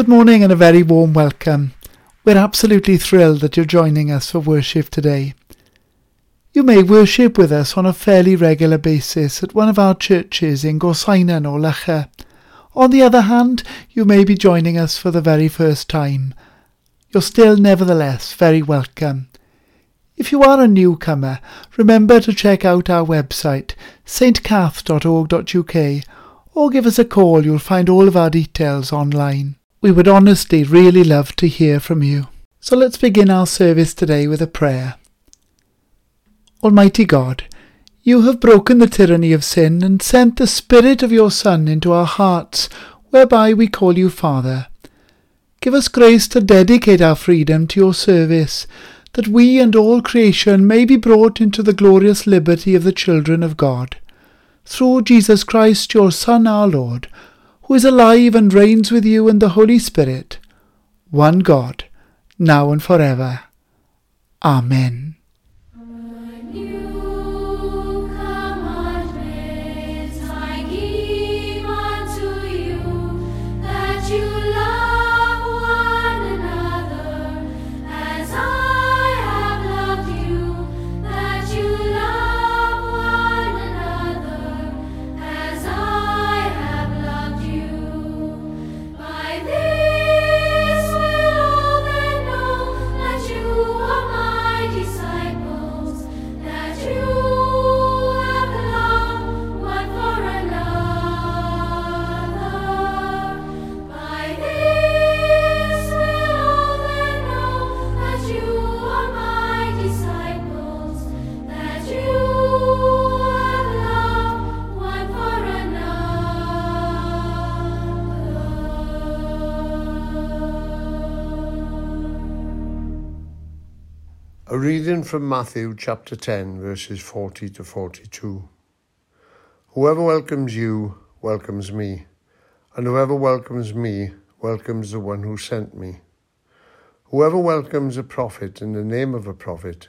Good morning and a very warm welcome. We're absolutely thrilled that you're joining us for worship today. You may worship with us on a fairly regular basis at one of our churches in Gorseinon or Loughor. On the other hand, you may be joining us for the very first time. You're still nevertheless very welcome. If you are a newcomer, remember to check out our website, stcath.org.uk, or give us a call. You'll find all of our details online. We would honestly really love to hear from you. So let's begin our service today with a prayer. Almighty God, you have broken the tyranny of sin and sent the Spirit of your Son into our hearts, whereby we call you Father. Give us grace to dedicate our freedom to your service, that we and all creation may be brought into the glorious liberty of the children of God. Through Jesus Christ, your Son, our Lord, who is alive and reigns with you in the Holy Spirit, one God, now and forever. Amen. Reading from Matthew chapter 10, verses 40 to 42. Whoever welcomes you welcomes me, and whoever welcomes me welcomes the one who sent me. Whoever welcomes a prophet in the name of a prophet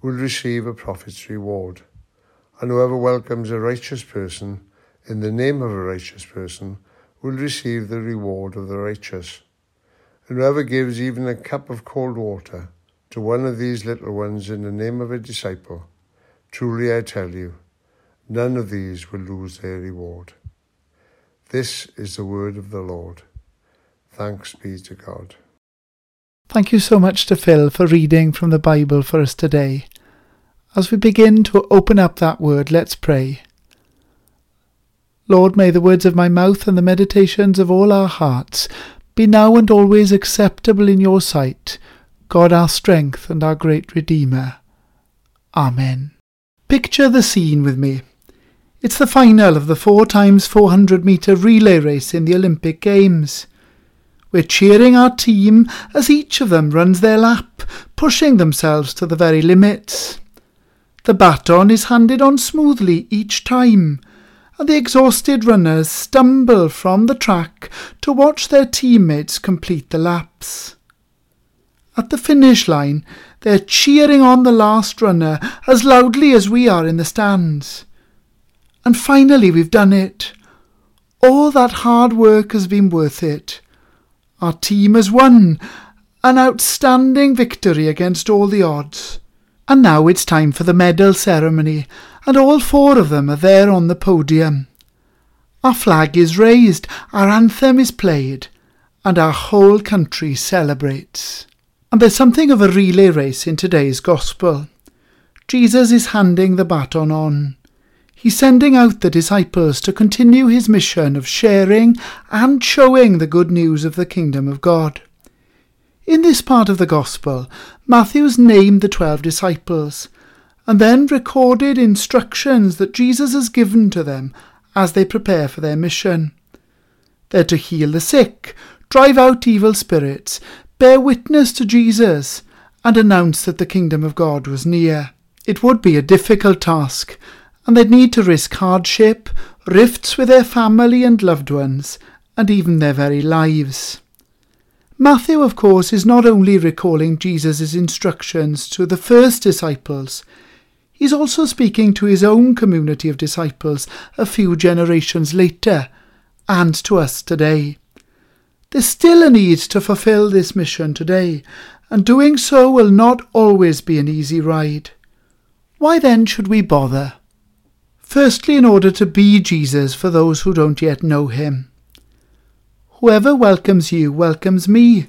will receive a prophet's reward, and whoever welcomes a righteous person in the name of a righteous person will receive the reward of the righteous. And whoever gives even a cup of cold water to one of these little ones in the name of a disciple, truly I tell you, none of these will lose their reward. This is the word of the Lord. Thanks be to God. Thank you so much to Phil for reading from the Bible for us today. As we begin to open up that word, let's pray. Lord, may the words of my mouth and the meditations of all our hearts be now and always acceptable in your sight God our strength and our great Redeemer. Amen. Picture the scene with me. It's the final of the 4 times 400 metre relay race in the Olympic Games. We're cheering our team as each of them runs their lap, pushing themselves to the very limits. The baton is handed on smoothly each time, and the exhausted runners stumble from the track to watch their teammates complete the laps. At the finish line, they're cheering on the last runner as loudly as we are in the stands. And finally, we've done it. All that hard work has been worth it. Our team has won an outstanding victory against all the odds. And now it's time for the medal ceremony, and all four of them are there on the podium. Our flag is raised, our anthem is played, and our whole country celebrates. And there's something of a relay race in today's gospel. Jesus is handing the baton on. He's sending out the disciples to continue his mission of sharing and showing the good news of the kingdom of God. In this part of the Gospel, Matthew's named the twelve disciples and then recorded instructions that Jesus has given to them as they prepare for their mission. They're to heal the sick, drive out evil spirits, bear witness to Jesus, and announce that the kingdom of God was near. It would be a difficult task, and they'd need to risk hardship, rifts with their family and loved ones, and even their very lives. Matthew, of course, is not only recalling Jesus' instructions to the first disciples, he's also speaking to his own community of disciples a few generations later, and to us today. There's still a need to fulfill this mission today, and doing so will not always be an easy ride. Why then should we bother? Firstly, in order to be Jesus for those who don't yet know him. Whoever welcomes you welcomes me,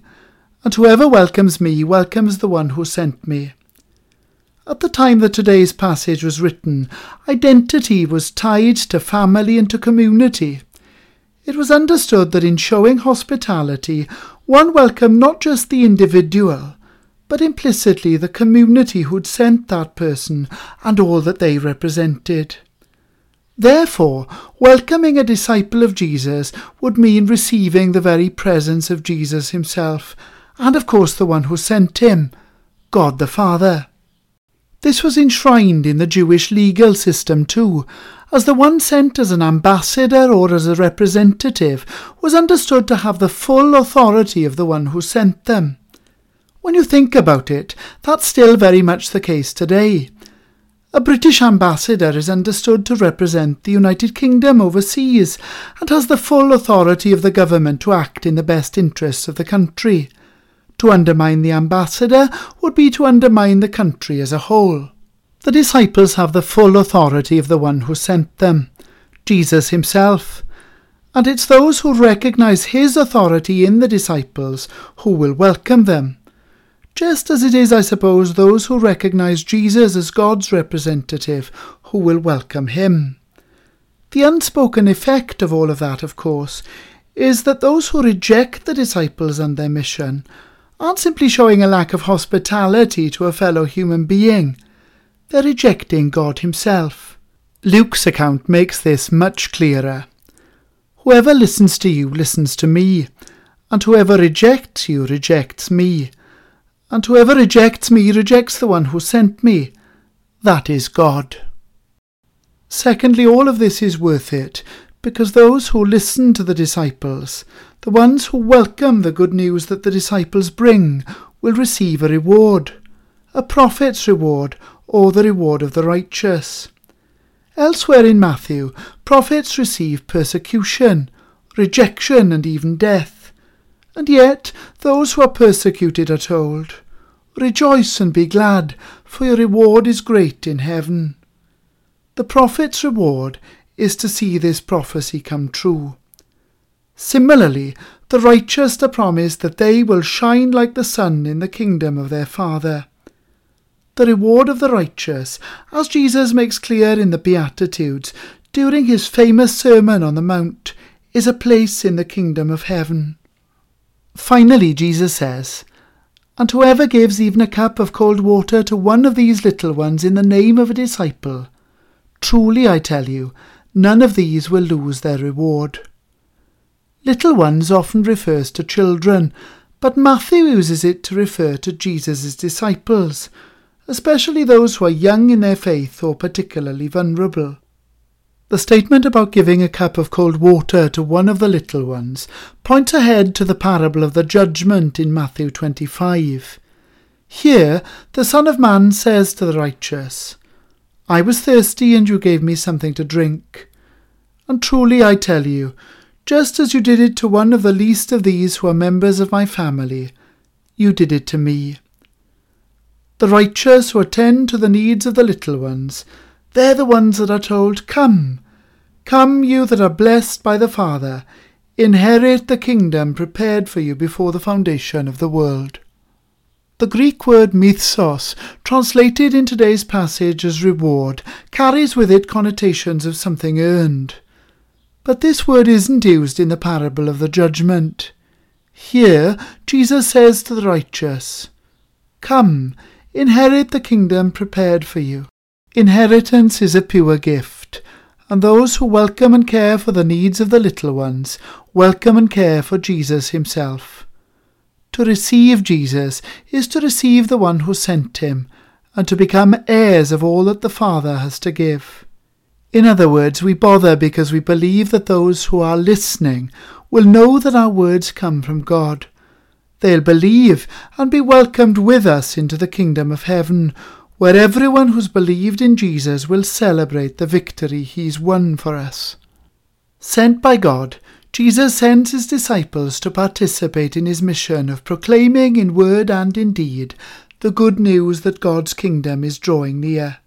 and whoever welcomes me welcomes the one who sent me. At the time that today's passage was written, identity was tied to family and to community. It was understood that in showing hospitality, one welcomed not just the individual, but implicitly the community who'd sent that person and all that they represented. Therefore, welcoming a disciple of Jesus would mean receiving the very presence of Jesus himself, and of course the one who sent him, God the Father. This was enshrined in the Jewish legal system too, as the one sent as an ambassador or as a representative was understood to have the full authority of the one who sent them. When you think about it, that's still very much the case today. A British ambassador is understood to represent the United Kingdom overseas and has the full authority of the government to act in the best interests of the country. To undermine the ambassador would be to undermine the country as a whole. The disciples have the full authority of the one who sent them, Jesus himself. And it's those who recognize his authority in the disciples who will welcome them. Just as it is, I suppose, those who recognize Jesus as God's representative who will welcome him. The unspoken effect of all of that, of course, is that those who reject the disciples and their mission aren't simply showing a lack of hospitality to a fellow human being, they're rejecting God Himself. Luke's account makes this much clearer. Whoever listens to you listens to me, and whoever rejects you rejects me, and whoever rejects me rejects the one who sent me. That is God. Secondly, all of this is worth it because those who listen to the disciples, the ones who welcome the good news that the disciples bring, will receive a reward, a prophet's reward, or the reward of the righteous. Elsewhere in Matthew, prophets receive persecution, rejection, and even death. And yet, those who are persecuted are told, Rejoice and be glad, for your reward is great in heaven. The prophet's reward is to see this prophecy come true. Similarly, the righteous are promised that they will shine like the sun in the kingdom of their Father. The reward of the righteous, as Jesus makes clear in the Beatitudes during his famous Sermon on the Mount, is a place in the kingdom of heaven. Finally, Jesus says, And whoever gives even a cup of cold water to one of these little ones in the name of a disciple, truly I tell you, none of these will lose their reward. Little ones often refers to children, but Matthew uses it to refer to Jesus' disciples, especially those who are young in their faith or particularly vulnerable. The statement about giving a cup of cold water to one of the little ones points ahead to the parable of the judgment in Matthew 25. Here, the Son of Man says to the righteous, I was thirsty, and you gave me something to drink. And truly I tell you, just as you did it to one of the least of these who are members of my family, you did it to me. The righteous who attend to the needs of the little ones, they're the ones that are told, Come, come, you that are blessed by the Father, inherit the kingdom prepared for you before the foundation of the world. The Greek word misthos, translated in today's passage as reward, carries with it connotations of something earned. But this word isn't used in the parable of the judgment. Here, Jesus says to the righteous, Come, inherit the kingdom prepared for you. Inheritance is a pure gift, and those who welcome and care for the needs of the little ones welcome and care for Jesus himself. To receive Jesus is to receive the one who sent him, and to become heirs of all that the Father has to give. In other words, we bother because we believe that those who are listening will know that our words come from God. They'll believe and be welcomed with us into the kingdom of heaven, where everyone who's believed in Jesus will celebrate the victory he's won for us. Sent by God, Jesus sends his disciples to participate in his mission of proclaiming in word and in deed the good news that God's kingdom is drawing near.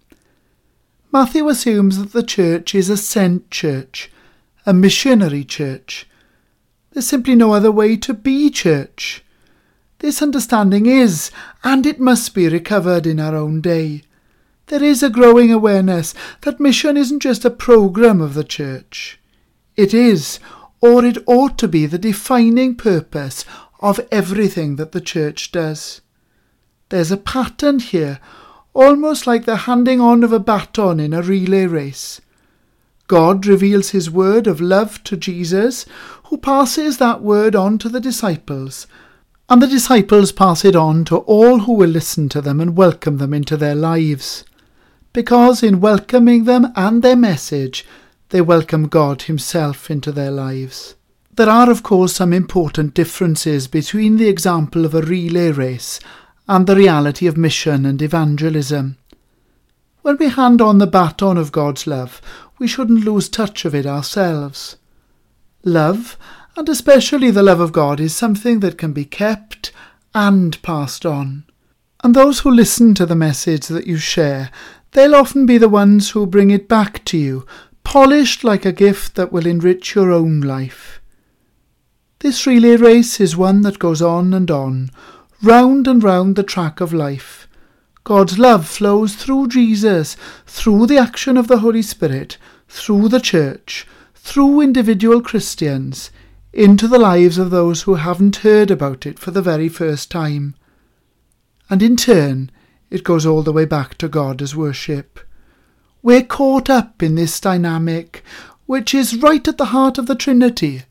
Matthew assumes that the church is a sent church, a missionary church. There's simply no other way to be church. This understanding is, and it must be recovered in our own day. There is a growing awareness that mission isn't just a programme of the church. It is, or it ought to be, the defining purpose of everything that the church does. There's a pattern here almost like the handing on of a baton in a relay race. God reveals his word of love to Jesus, who passes that word on to the disciples, and the disciples pass it on to all who will listen to them and welcome them into their lives. Because in welcoming them and their message, they welcome God Himself into their lives. There are, of course, some important differences between the example of a relay race and the reality of mission and evangelism. When we hand on the baton of God's love, we shouldn't lose touch of it ourselves. Love, and especially the love of God, is something that can be kept and passed on. And those who listen to the message that you share, they'll often be the ones who bring it back to you, polished like a gift that will enrich your own life. This relay race is one that goes on and on, round and round the track of life. God's love flows through Jesus, through the action of the Holy Spirit, through the church, through individual Christians, into the lives of those who haven't heard about it for the very first time. And in turn, it goes all the way back to God as worship. We're caught up in this dynamic, which is right at the heart of the Trinity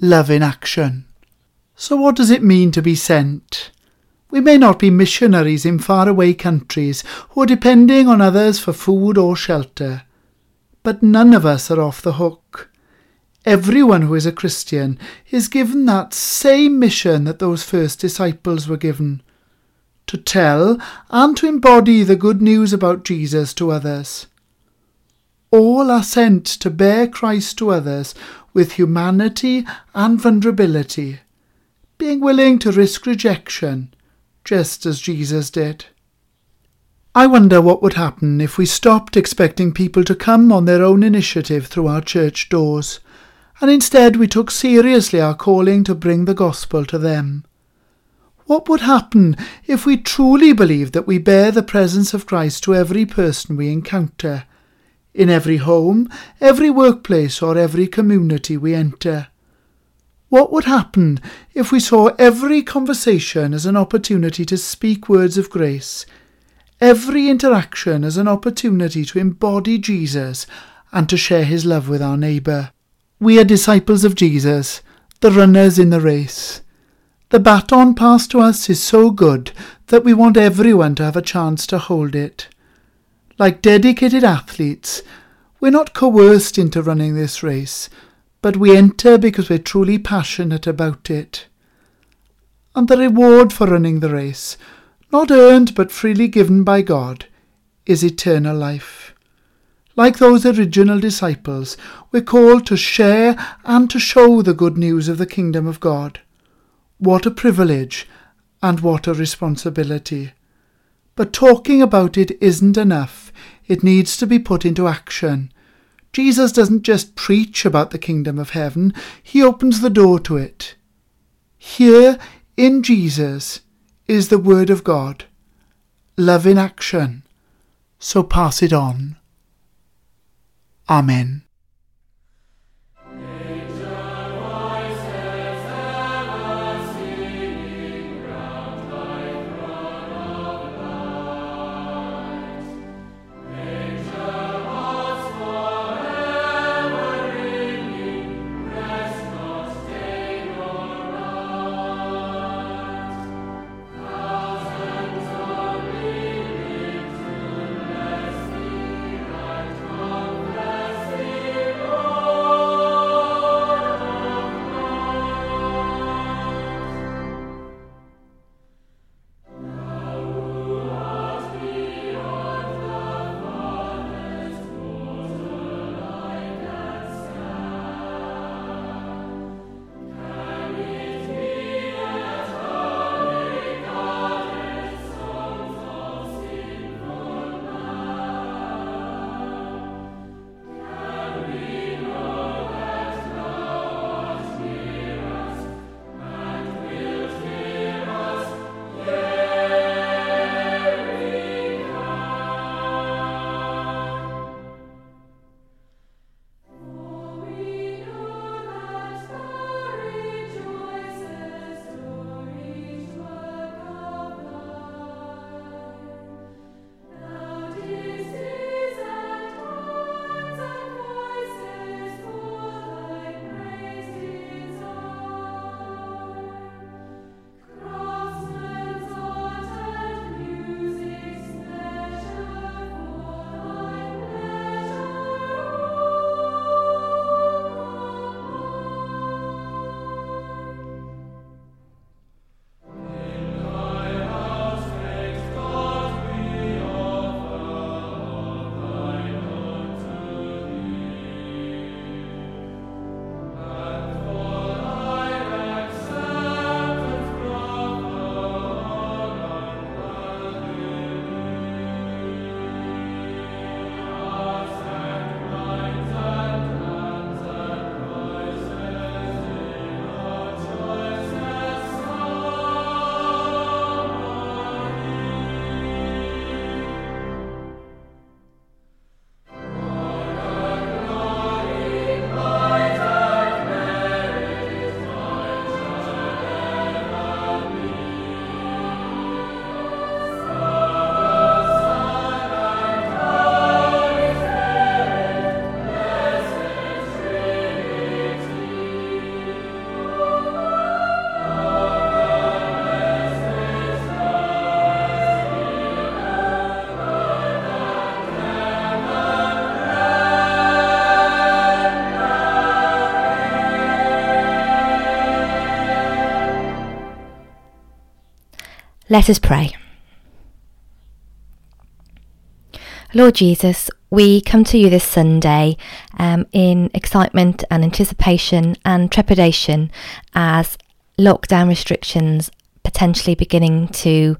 love in action. So, what does it mean to be sent? We may not be missionaries in faraway countries who are depending on others for food or shelter, but none of us are off the hook. Everyone who is a Christian is given that same mission that those first disciples were given to tell and to embody the good news about Jesus to others. All are sent to bear Christ to others with humanity and vulnerability, being willing to risk rejection just as Jesus did. I wonder what would happen if we stopped expecting people to come on their own initiative through our church doors, and instead we took seriously our calling to bring the gospel to them. What would happen if we truly believed that we bear the presence of Christ to every person we encounter, in every home, every workplace, or every community we enter? What would happen if we saw every conversation as an opportunity to speak words of grace, every interaction as an opportunity to embody Jesus and to share his love with our neighbour? We are disciples of Jesus, the runners in the race. The baton passed to us is so good that we want everyone to have a chance to hold it. Like dedicated athletes, we're not coerced into running this race but we enter because we're truly passionate about it. And the reward for running the race, not earned but freely given by God, is eternal life. Like those original disciples, we're called to share and to show the good news of the kingdom of God. What a privilege and what a responsibility. But talking about it isn't enough. It needs to be put into action Jesus doesn't just preach about the kingdom of heaven, he opens the door to it. Here in Jesus is the Word of God, love in action. So pass it on. Amen. Let us pray. Lord Jesus, we come to you this Sunday um, in excitement and anticipation and trepidation as lockdown restrictions potentially beginning to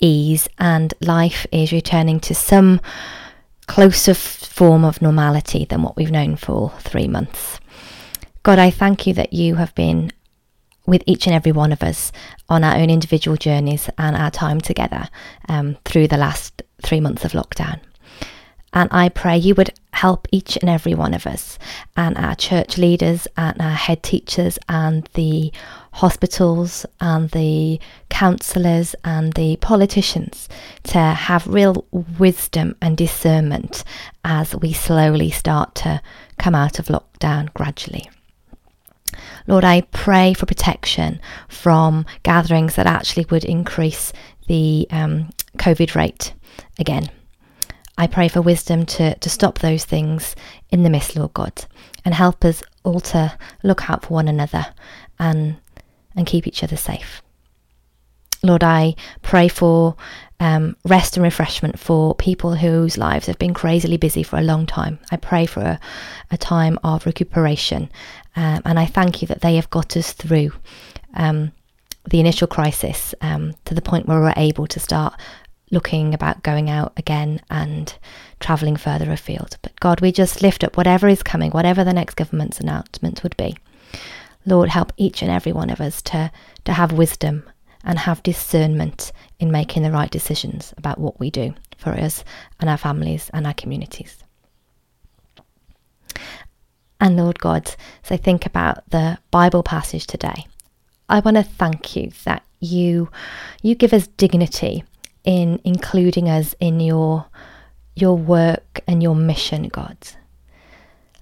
ease and life is returning to some closer form of normality than what we've known for three months. God, I thank you that you have been with each and every one of us on our own individual journeys and our time together um, through the last three months of lockdown. And I pray you would help each and every one of us and our church leaders and our head teachers and the hospitals and the counsellors and the politicians to have real wisdom and discernment as we slowly start to come out of lockdown gradually. Lord, I pray for protection from gatherings that actually would increase the um, COVID rate again. I pray for wisdom to, to stop those things in the midst, Lord God, and help us all to look out for one another and, and keep each other safe. Lord, I pray for um, rest and refreshment for people whose lives have been crazily busy for a long time. I pray for a, a time of recuperation, um, and I thank you that they have got us through um, the initial crisis um, to the point where we're able to start looking about going out again and travelling further afield. But God, we just lift up whatever is coming, whatever the next government's announcement would be. Lord, help each and every one of us to, to have wisdom and have discernment in making the right decisions about what we do for us and our families and our communities. And Lord God, I think about the Bible passage today, I want to thank you that you you give us dignity in including us in your your work and your mission, God.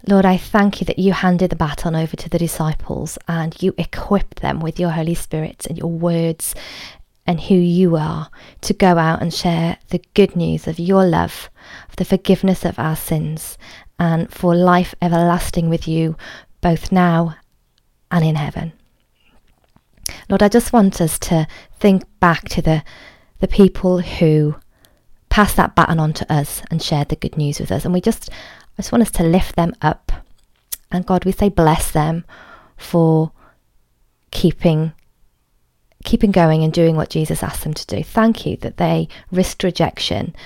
Lord, I thank you that you handed the baton over to the disciples and you equipped them with your Holy Spirit and your words and who you are to go out and share the good news of your love, of the forgiveness of our sins, and for life everlasting with you, both now and in heaven. Lord, I just want us to think back to the the people who passed that baton on to us and shared the good news with us. And we just, I just want us to lift them up. And God, we say bless them for keeping keeping going and doing what Jesus asked them to do. Thank you that they risked rejection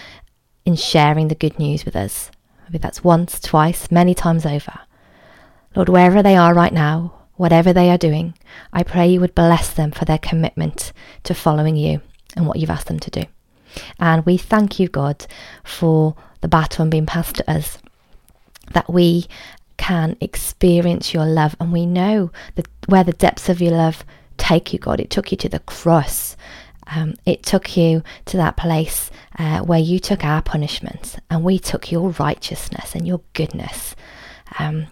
in sharing the good news with us. That's once, twice, many times over. Lord, wherever they are right now, whatever they are doing, I pray you would bless them for their commitment to following you and what you've asked them to do. And we thank you, God, for the baton being passed to us, that we can experience your love and we know that where the depths of your love take you, God. It took you to the cross. Um, it took you to that place uh, where you took our punishment and we took your righteousness and your goodness um,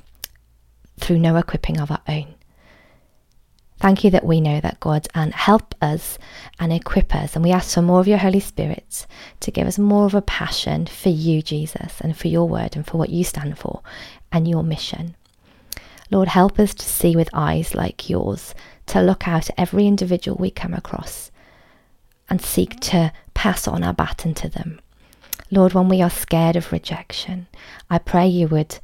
through no equipping of our own. Thank you that we know that God and help us and equip us. And we ask for more of your Holy Spirit to give us more of a passion for you, Jesus, and for your word and for what you stand for and your mission. Lord, help us to see with eyes like yours, to look out at every individual we come across and seek to pass on our baton to them. Lord, when we are scared of rejection, I pray you would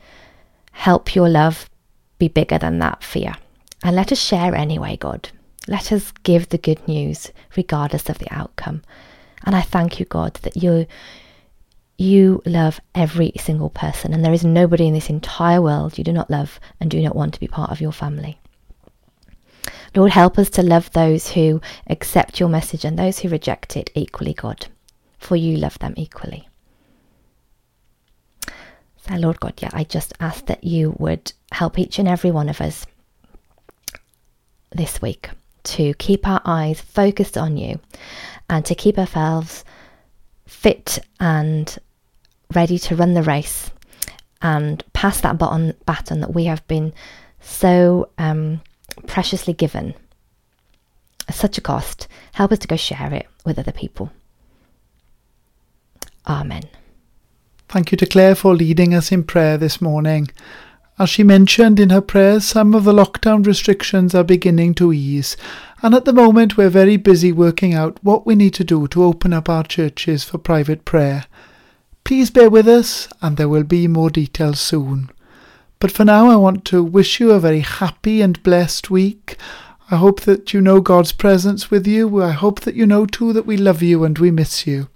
help your love be bigger than that fear. And let us share anyway, God. Let us give the good news regardless of the outcome. And I thank you, God, that you you love every single person and there is nobody in this entire world you do not love and do not want to be part of your family. Lord, help us to love those who accept your message and those who reject it equally, God, for you love them equally. So, Lord God, yeah, I just ask that you would help each and every one of us this week to keep our eyes focused on you and to keep ourselves fit and ready to run the race and pass that baton, baton that we have been so um, preciously given at such a cost. Help us to go share it with other people. Amen. Thank you to Claire for leading us in prayer this morning. As she mentioned in her prayers, some of the lockdown restrictions are beginning to ease, and at the moment we're very busy working out what we need to do to open up our churches for private prayer. Please bear with us, and there will be more details soon. But for now, I want to wish you a very happy and blessed week. I hope that you know God's presence with you. I hope that you know too that we love you and we miss you.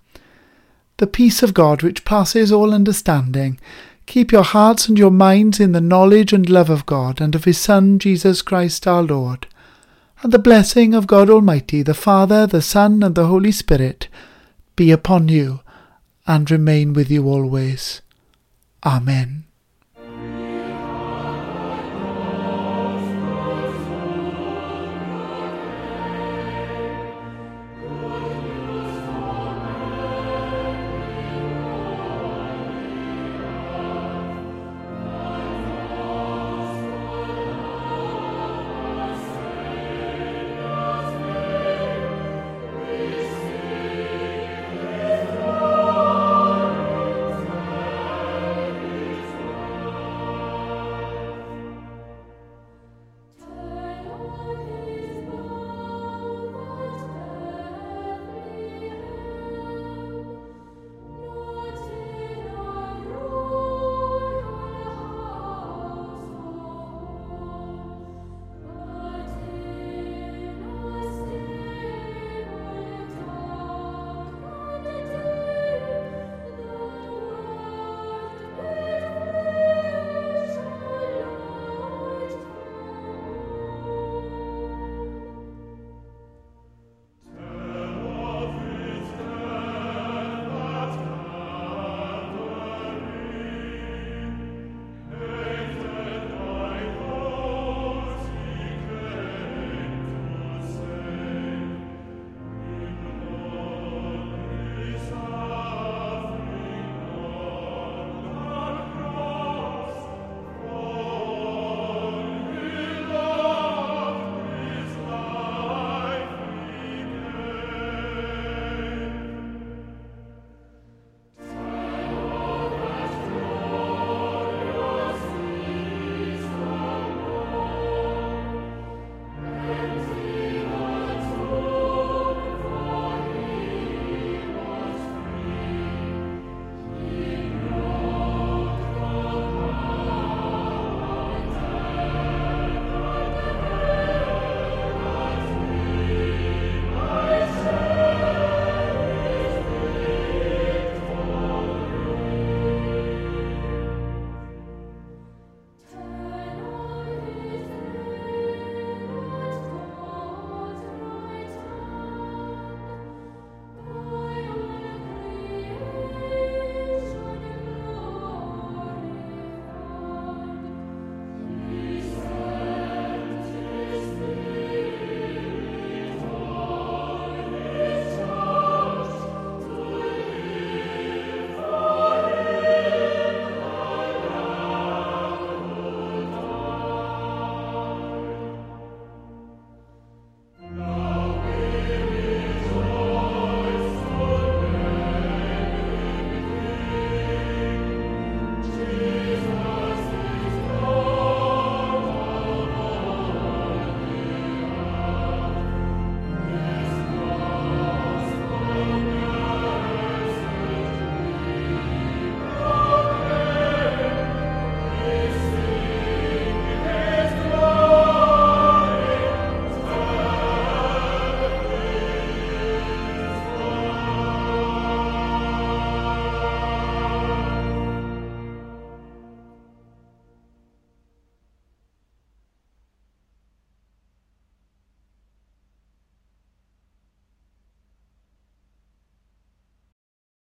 The peace of God, which passes all understanding, keep your hearts and your minds in the knowledge and love of God and of His Son, Jesus Christ our Lord. And the blessing of God Almighty, the Father, the Son, and the Holy Spirit be upon you and remain with you always. Amen.